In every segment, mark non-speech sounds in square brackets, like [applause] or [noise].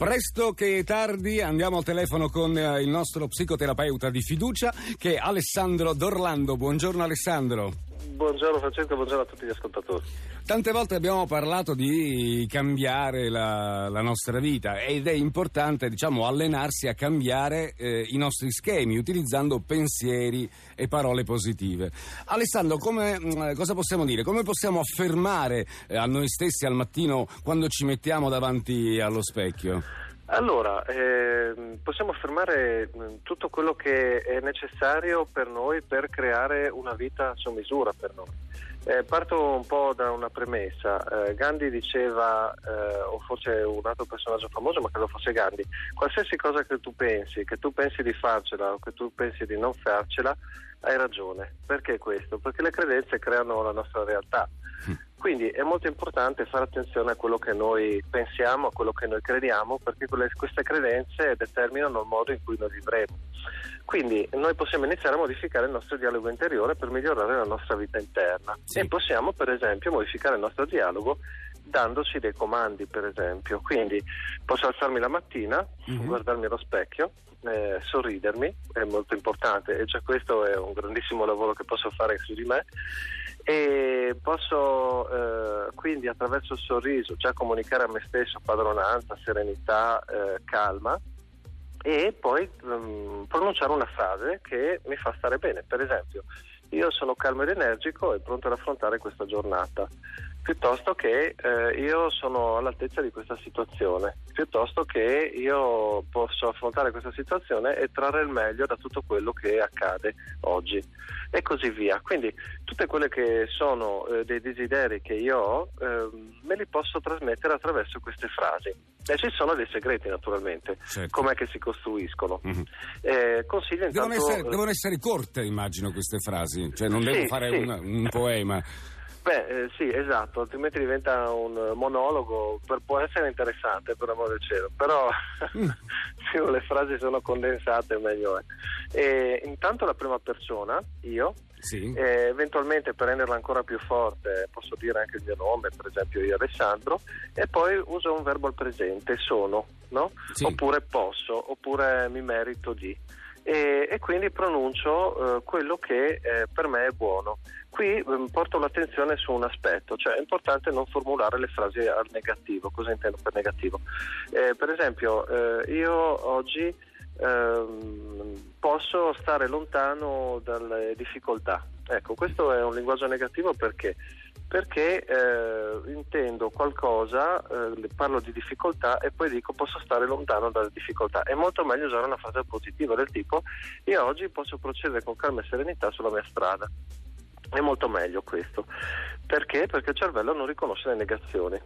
Presto che tardi andiamo al telefono con eh, il nostro psicoterapeuta di fiducia che è Alessandro Dorlando. Buongiorno Alessandro. Buongiorno Francesco, buongiorno a tutti gli ascoltatori. Tante volte abbiamo parlato di cambiare la, la nostra vita ed è importante diciamo, allenarsi a cambiare eh, i nostri schemi utilizzando pensieri e parole positive. Alessandro, come, mm, cosa possiamo dire? Come possiamo affermare eh, a noi stessi al mattino quando ci mettiamo davanti allo specchio? Allora, eh, possiamo affermare mm, tutto quello che è necessario per noi per creare una vita su misura per noi. Eh, parto un po' da una premessa. Eh, Gandhi diceva, eh, o forse un altro personaggio famoso, ma credo fosse Gandhi, qualsiasi cosa che tu pensi, che tu pensi di farcela o che tu pensi di non farcela, hai ragione. Perché questo? Perché le credenze creano la nostra realtà. Quindi è molto importante fare attenzione a quello che noi pensiamo, a quello che noi crediamo, perché queste credenze determinano il modo in cui noi vivremo. Quindi noi possiamo iniziare a modificare il nostro dialogo interiore per migliorare la nostra vita interna sì. e possiamo per esempio modificare il nostro dialogo dandoci dei comandi per esempio. Quindi posso alzarmi la mattina, mm-hmm. guardarmi allo specchio, eh, sorridermi, è molto importante e già questo è un grandissimo lavoro che posso fare su di me e posso eh, quindi attraverso il sorriso già comunicare a me stesso padronanza, serenità, eh, calma e poi um, pronunciare una frase che mi fa stare bene. Per esempio, io sono calmo ed energico e pronto ad affrontare questa giornata piuttosto che eh, io sono all'altezza di questa situazione, piuttosto che io posso affrontare questa situazione e trarre il meglio da tutto quello che accade oggi e così via. Quindi tutte quelle che sono eh, dei desideri che io ho eh, me li posso trasmettere attraverso queste frasi. E ci sono dei segreti naturalmente, certo. com'è che si costruiscono. Mm-hmm. consiglio intanto... devono, essere, devono essere corte immagino queste frasi, cioè non sì, devo fare sì. un, un poema. Beh, eh, sì, esatto, altrimenti diventa un monologo, per, può essere interessante per amore del cielo, però mm. [laughs] se le frasi sono condensate meglio è. E, intanto la prima persona, io, sì. eventualmente per renderla ancora più forte posso dire anche il mio nome, per esempio io Alessandro, e poi uso un verbo al presente, sono, no? Sì. oppure posso, oppure mi merito di e, e quindi pronuncio eh, quello che eh, per me è buono. Qui eh, porto l'attenzione su un aspetto, cioè è importante non formulare le frasi al negativo. Cosa intendo per negativo? Eh, per esempio, eh, io oggi ehm, posso stare lontano dalle difficoltà. Ecco, questo è un linguaggio negativo perché perché eh, intendo qualcosa, eh, parlo di difficoltà e poi dico posso stare lontano dalle difficoltà. È molto meglio usare una frase positiva del tipo io oggi posso procedere con calma e serenità sulla mia strada. È molto meglio questo. Perché? Perché il cervello non riconosce le negazioni.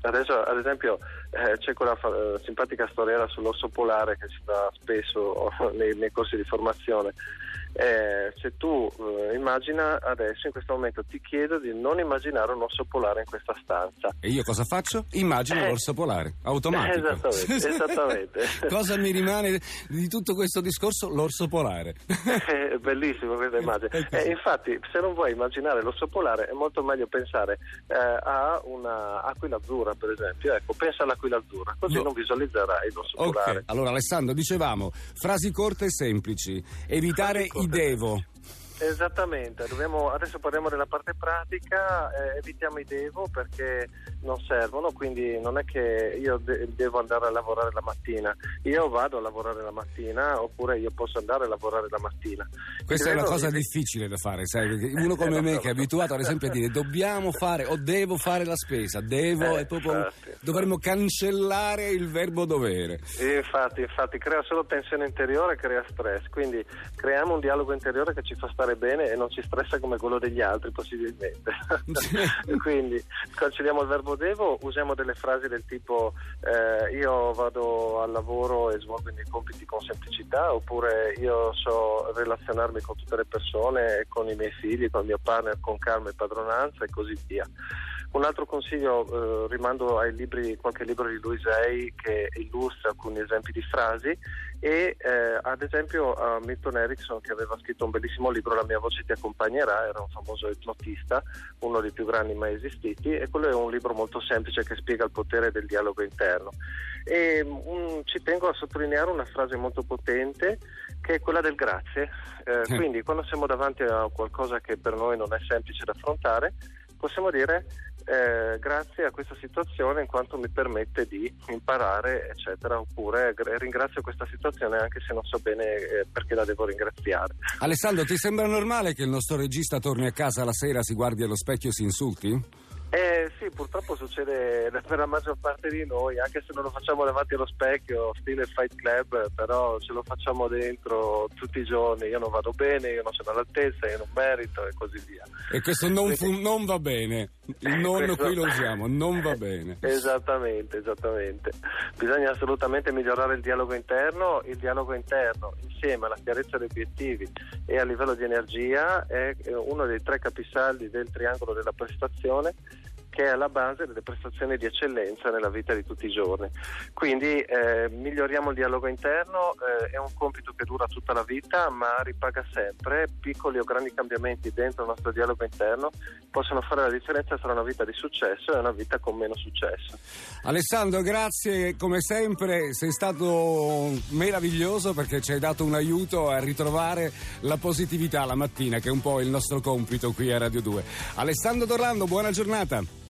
Adesso, ad esempio, eh, c'è quella fa- eh, simpatica storiella sull'orso polare che si fa spesso [laughs] nei, nei corsi di formazione eh, se tu eh, immagina adesso in questo momento ti chiedo di non immaginare un orso polare in questa stanza e io cosa faccio? immagino eh, l'orso polare automatico esattamente, [laughs] esattamente. cosa mi rimane di tutto questo discorso? l'orso polare è [laughs] bellissimo questa immagine eh, infatti se non vuoi immaginare l'orso polare è molto meglio pensare eh, a un'aquila azzurra per esempio ecco pensa all'aquila azzurra così no. non visualizzerai l'orso okay. polare allora Alessandro dicevamo frasi corte e semplici evitare devo. Esattamente, Dobbiamo, adesso parliamo della parte pratica, eh, evitiamo i devo perché non servono, quindi non è che io de- devo andare a lavorare la mattina, io vado a lavorare la mattina oppure io posso andare a lavorare la mattina. Questa è una cosa di... difficile da fare, sai, uno come me che è abituato ad [laughs] esempio a dire dobbiamo fare o devo fare la spesa, devo, eh, proprio, infatti, dovremmo cancellare il verbo dovere. Infatti, infatti, crea solo tensione interiore, crea stress, quindi creiamo un dialogo interiore che ci fa stare bene e non ci stressa come quello degli altri possibilmente. [laughs] quindi cancelliamo il verbo devo, usiamo delle frasi del tipo eh, io vado al lavoro e svolgo i miei compiti con semplicità oppure io so relazionarmi con tutte le persone, con i miei figli, con il mio partner con calma e padronanza e così via. Un altro consiglio, eh, rimando ai libri, qualche libro di Louis Hay che illustra alcuni esempi di frasi e eh, ad esempio a Milton Erickson che aveva scritto un bellissimo libro La mia voce ti accompagnerà, era un famoso ipnotista, uno dei più grandi mai esistiti e quello è un libro molto semplice che spiega il potere del dialogo interno. E um, ci tengo a sottolineare una frase molto potente che è quella del grazie, eh, quindi quando siamo davanti a qualcosa che per noi non è semplice da affrontare, possiamo dire eh, grazie a questa situazione in quanto mi permette di imparare, eccetera, oppure ringrazio questa situazione anche se non so bene eh, perché la devo ringraziare. Alessandro, ti sembra normale che il nostro regista torni a casa la sera, si guardi allo specchio e si insulti? Eh sì, purtroppo succede per la maggior parte di noi, anche se non lo facciamo davanti allo specchio, stile Fight Club, però ce lo facciamo dentro tutti i giorni, io non vado bene, io non sono all'altezza, io non merito e così via. E questo non, fu- non va bene, nonno questo... qui lo usiamo, non va bene. Esattamente, esattamente. Bisogna assolutamente migliorare il dialogo interno, il dialogo interno insieme alla chiarezza degli obiettivi e a livello di energia è uno dei tre capisaldi del triangolo della prestazione che è alla base delle prestazioni di eccellenza nella vita di tutti i giorni. Quindi eh, miglioriamo il dialogo interno, eh, è un compito che dura tutta la vita ma ripaga sempre, piccoli o grandi cambiamenti dentro il nostro dialogo interno possono fare la differenza tra una vita di successo e una vita con meno successo. Alessandro, grazie come sempre, sei stato meraviglioso perché ci hai dato un aiuto a ritrovare la positività la mattina che è un po' il nostro compito qui a Radio 2. Alessandro Dorlando, buona giornata.